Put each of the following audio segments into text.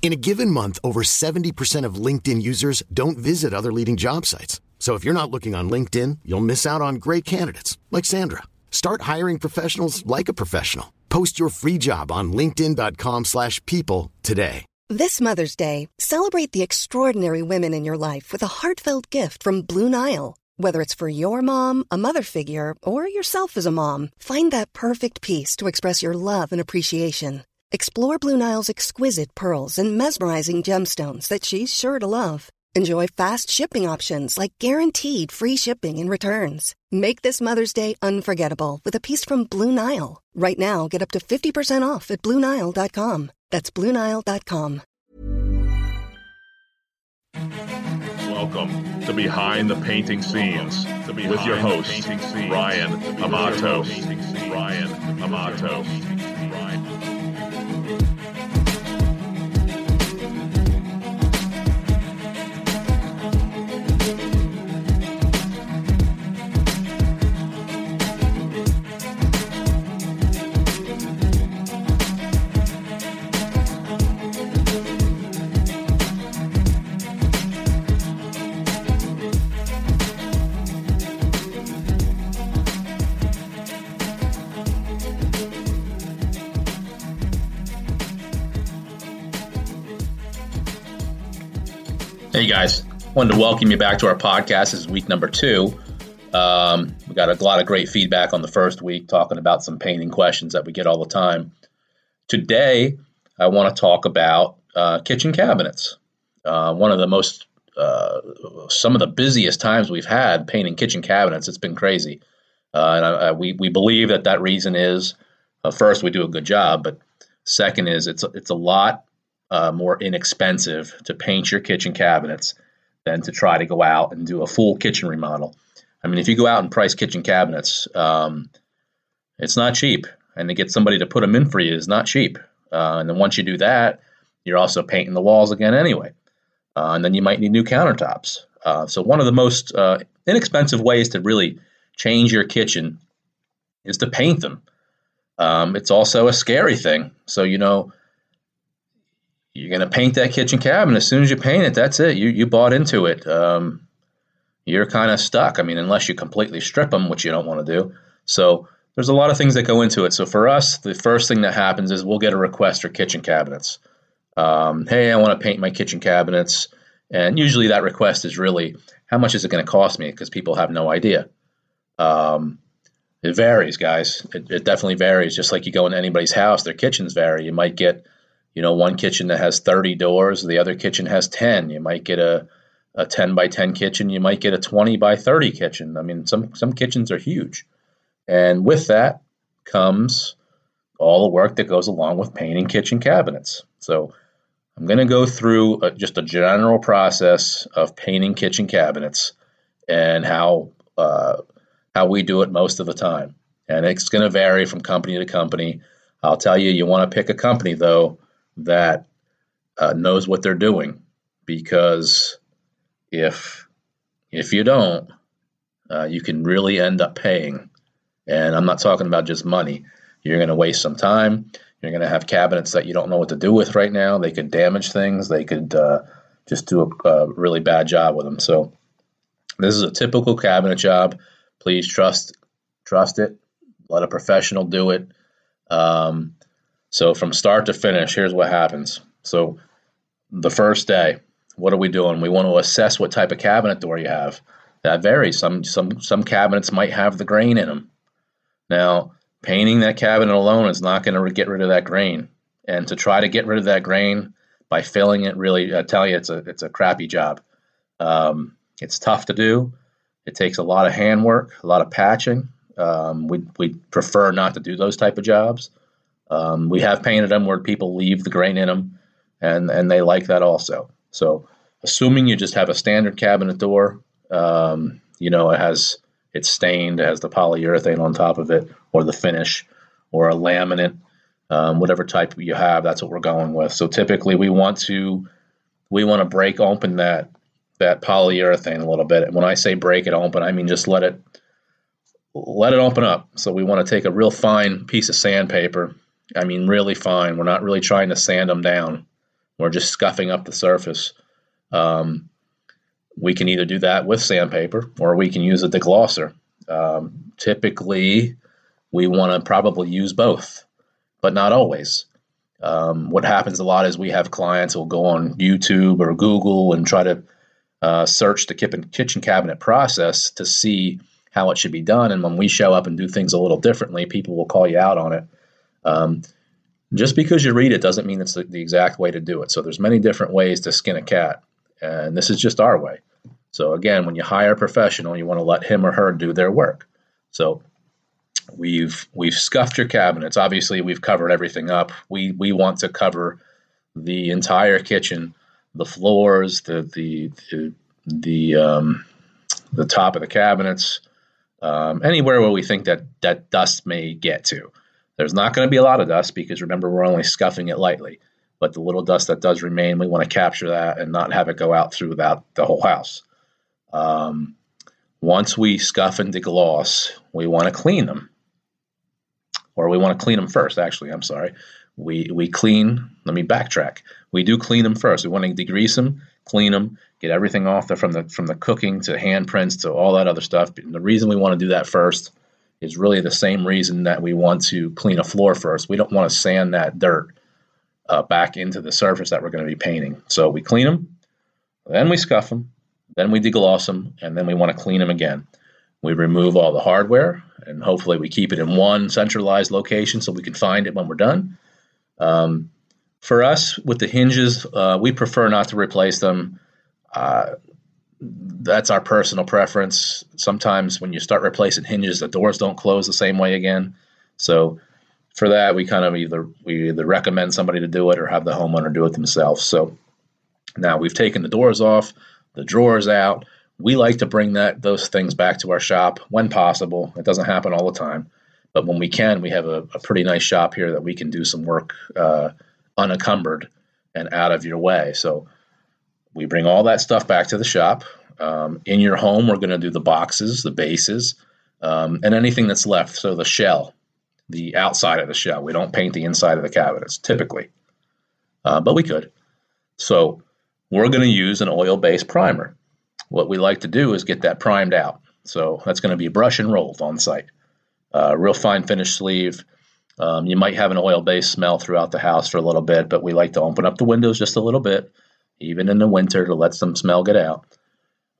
In a given month, over 70% of LinkedIn users don't visit other leading job sites. So if you're not looking on LinkedIn, you'll miss out on great candidates like Sandra. Start hiring professionals like a professional. Post your free job on linkedin.com/people today. This Mother's Day, celebrate the extraordinary women in your life with a heartfelt gift from Blue Nile. Whether it's for your mom, a mother figure, or yourself as a mom, find that perfect piece to express your love and appreciation. Explore Blue Nile's exquisite pearls and mesmerizing gemstones that she's sure to love. Enjoy fast shipping options like guaranteed free shipping and returns. Make this Mother's Day unforgettable with a piece from Blue Nile. Right now, get up to 50% off at BlueNile.com. That's BlueNile.com. Welcome to Behind the Painting Scenes with your host, Ryan Amato. Ryan Amato. Guys, wanted to welcome you back to our podcast. This is week number two. Um, we got a lot of great feedback on the first week, talking about some painting questions that we get all the time. Today, I want to talk about uh, kitchen cabinets. Uh, one of the most, uh, some of the busiest times we've had painting kitchen cabinets. It's been crazy, uh, and I, I, we we believe that that reason is uh, first we do a good job, but second is it's it's a lot uh, more inexpensive to paint your kitchen cabinets than to try to go out and do a full kitchen remodel. I mean, if you go out and price kitchen cabinets, um, it's not cheap, and to get somebody to put them in for you is not cheap. Uh, and then once you do that, you're also painting the walls again anyway, uh, and then you might need new countertops. Uh, so one of the most uh, inexpensive ways to really change your kitchen is to paint them. Um, it's also a scary thing. So you know you're going to paint that kitchen cabinet. As soon as you paint it, that's it. You you bought into it. Um, you're kind of stuck. I mean, unless you completely strip them, which you don't want to do. So there's a lot of things that go into it. So for us, the first thing that happens is we'll get a request for kitchen cabinets. Um, hey, I want to paint my kitchen cabinets, and usually that request is really how much is it going to cost me? Because people have no idea. Um, it varies, guys. It, it definitely varies. Just like you go in anybody's house, their kitchens vary. You might get you know, one kitchen that has 30 doors, the other kitchen has 10. You might get a, a 10 by 10 kitchen, you might get a 20 by 30 kitchen. I mean, some, some kitchens are huge. And with that comes all the work that goes along with painting kitchen cabinets. So I'm going to go through a, just a general process of painting kitchen cabinets and how uh, how we do it most of the time. And it's going to vary from company to company. I'll tell you, you want to pick a company though that uh, knows what they're doing because if if you don't, uh, you can really end up paying. And I'm not talking about just money. You're going to waste some time. You're going to have cabinets that you don't know what to do with right now. They could damage things. They could uh, just do a, a, really bad job with them. So this is a typical cabinet job. Please trust trust it. Let a professional do it. Um, so from start to finish, here's what happens. So the first day, what are we doing? We want to assess what type of cabinet door you have. That varies. Some some some cabinets might have the grain in them. Now, painting that cabinet alone is not going to get rid of that grain. And to try to get rid of that grain by filling it, really, I tell you, it's a it's a crappy job. Um, it's tough to do. It takes a lot of handwork, a lot of patching. Um, we we prefer not to do those type of jobs. Um, we have painted them where people leave the grain in them, and and they like that also. So, assuming you just have a standard cabinet door, um, you know, it has it's stained, it has the polyurethane on top of it, or the finish, or a laminate, um, whatever type you have. That's what we're going with. So typically, we want to we want to break open that that polyurethane a little bit. And when I say break it open, I mean just let it let it open up. So we want to take a real fine piece of sandpaper. I mean, really fine. We're not really trying to sand them down. We're just scuffing up the surface. Um, we can either do that with sandpaper or we can use a deglosser. Um, typically, we want to probably use both, but not always. Um, what happens a lot is we have clients who will go on YouTube or Google and try to uh, search the kitchen cabinet process to see how it should be done. And when we show up and do things a little differently, people will call you out on it. Um, just because you read it doesn't mean it's the, exact way to do it. So there's many different ways to skin a cat, and this is just our way. So again, when you hire a professional, you want to let him or her do their work. So we've we've scuffed your cabinets. Obviously, we've covered everything up. We we want to cover the entire kitchen, the floors, the the the, the um, the top of the cabinets, um, anywhere where we think that that dust may get to. There's not going to be a lot of dust because remember we're only scuffing it lightly, but the little dust that does remain, we want to capture that and not have it go out throughout the whole house. Um, once we scuff and degloss, we want to clean them, or we want to clean them first. Actually, I'm sorry. We we clean. Let me backtrack. We do clean them first. We want to degrease them, clean them, get everything off the, from the from the cooking to handprints to all that other stuff. And the reason we want to do that first is really the same reason that we want to clean a floor first. We don't want to sand that dirt uh, back into the surface that we're going to be painting. So we clean them, then we scuff them, then we degloss them, and then we want to clean them again. We remove all the hardware, and hopefully we keep it in one centralized location so we can find it when we're done. Um, for us, with the hinges, uh, we prefer not to replace them. Uh, that's our personal preference. Sometimes when you start replacing hinges, the doors don't close the same way again. So for that, we kind of either we either recommend somebody to do it or have the homeowner do it themselves. So now we've taken the doors off, the drawers out. We like to bring that those things back to our shop when possible. It doesn't happen all the time, but when we can, we have a, a pretty nice shop here that we can do some work uh, unencumbered and out of your way. So we bring all that stuff back to the shop. Um, in your home, we're going to do the boxes, the bases, um, and anything that's left. So the shell, the outside of the shell. We don't paint the inside of the cabinets typically, uh, but we could. So we're going to use an oil-based primer. What we like to do is get that primed out. So that's going to be brush and rolled on site. Uh, real fine finish sleeve. Um, you might have an oil-based smell throughout the house for a little bit, but we like to open up the windows just a little bit even in the winter, to let some smell get out.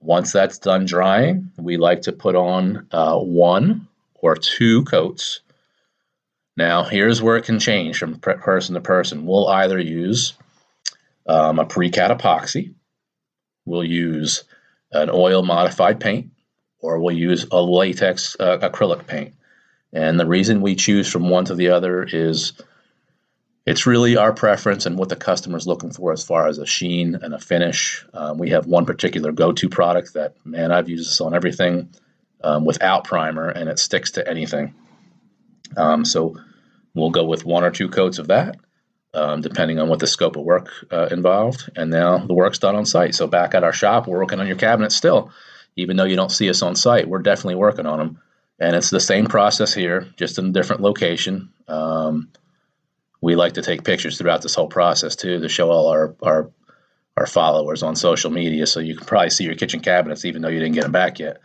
Once that's done drying, we like to put on uh, one or two coats. Now, here's where it can change from person to person. We'll either use um, a pre-cat epoxy, we'll use an oil modified paint, or we'll use a latex uh, acrylic paint. And the reason we choose from one to the other is it's really our preference and what the customer is looking for as far as a sheen and a finish. Um, we have one particular go-to product that, man, I've used this on everything um, without primer, and it sticks to anything. Um, so we'll go with one or two coats of that, um, depending on what the scope of work uh, involved. And now the work's done on site. So back at our shop, we're working on your cabinets still, even though you don't see us on site. We're definitely working on them, and it's the same process here, just in a different location. We like to take pictures throughout this whole process too to show all our our our followers on social media. So you can probably see your kitchen cabinets even though you didn't get them back yet.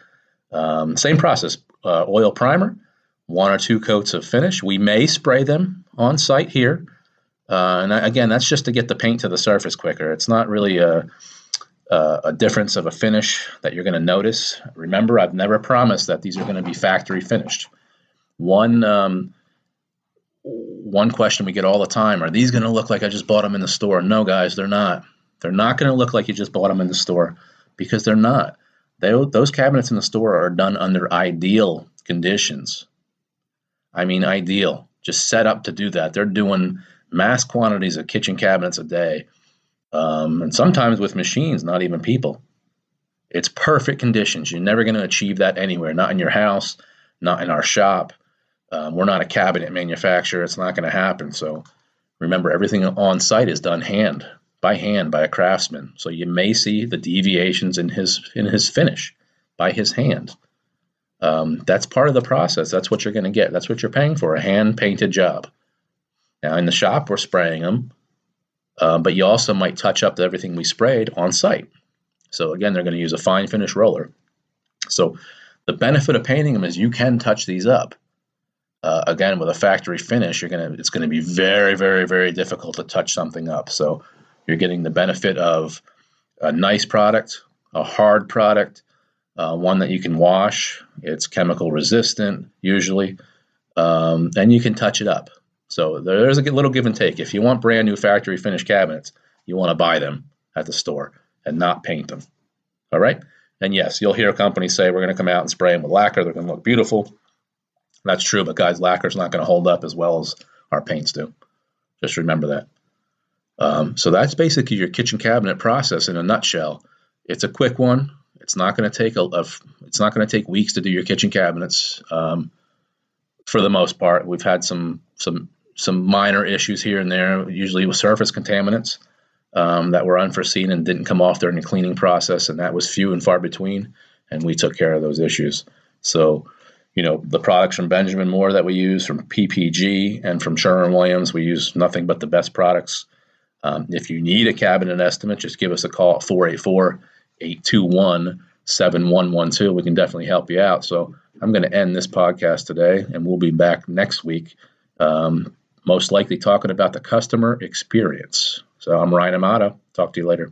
Um, same process: uh, oil primer, one or two coats of finish. We may spray them on site here, uh, and again, that's just to get the paint to the surface quicker. It's not really a a difference of a finish that you're going to notice. Remember, I've never promised that these are going to be factory finished. One um, one question we get all the time are these going to look like I just bought them in the store? No, guys, they're not. They're not going to look like you just bought them in the store because they're not. They, those cabinets in the store are done under ideal conditions. I mean, ideal, just set up to do that. They're doing mass quantities of kitchen cabinets a day. Um, and sometimes with machines, not even people. It's perfect conditions. You're never going to achieve that anywhere, not in your house, not in our shop. Um, we're not a cabinet manufacturer. It's not going to happen. So remember, everything on site is done hand by hand by a craftsman. So you may see the deviations in his in his finish by his hand. Um, that's part of the process. That's what you're going to get. That's what you're paying for a hand painted job. Now in the shop, we're spraying them, uh, but you also might touch up everything we sprayed on site. So again, they're going to use a fine finish roller. So the benefit of painting them is you can touch these up. Uh, again, with a factory finish, you're gonna it's going to be very, very, very difficult to touch something up. So you're getting the benefit of a nice product, a hard product, uh, one that you can wash. It's chemical resistant usually, um, and you can touch it up. So there's a little give and take. If you want brand new factory finished cabinets, you want to buy them at the store and not paint them. All right. And yes, you'll hear companies say we're going to come out and spray them with lacquer. They're going to look beautiful. That's true, but guys, lacquer is not going to hold up as well as our paints do. Just remember that. Um, so that's basically your kitchen cabinet process in a nutshell. It's a quick one. It's not going to take a, a it's not going to take weeks to do your kitchen cabinets. Um, for the most part, we've had some some some minor issues here and there, usually with surface contaminants um, that were unforeseen and didn't come off during the cleaning process, and that was few and far between. And we took care of those issues. So, you know, the products from Benjamin Moore that we use, from PPG and from Sherwin Williams, we use nothing but the best products. Um, if you need a cabinet estimate, just give us a call at 484 821 7112. We can definitely help you out. So I'm going to end this podcast today, and we'll be back next week, um, most likely talking about the customer experience. So I'm Ryan Amato. Talk to you later.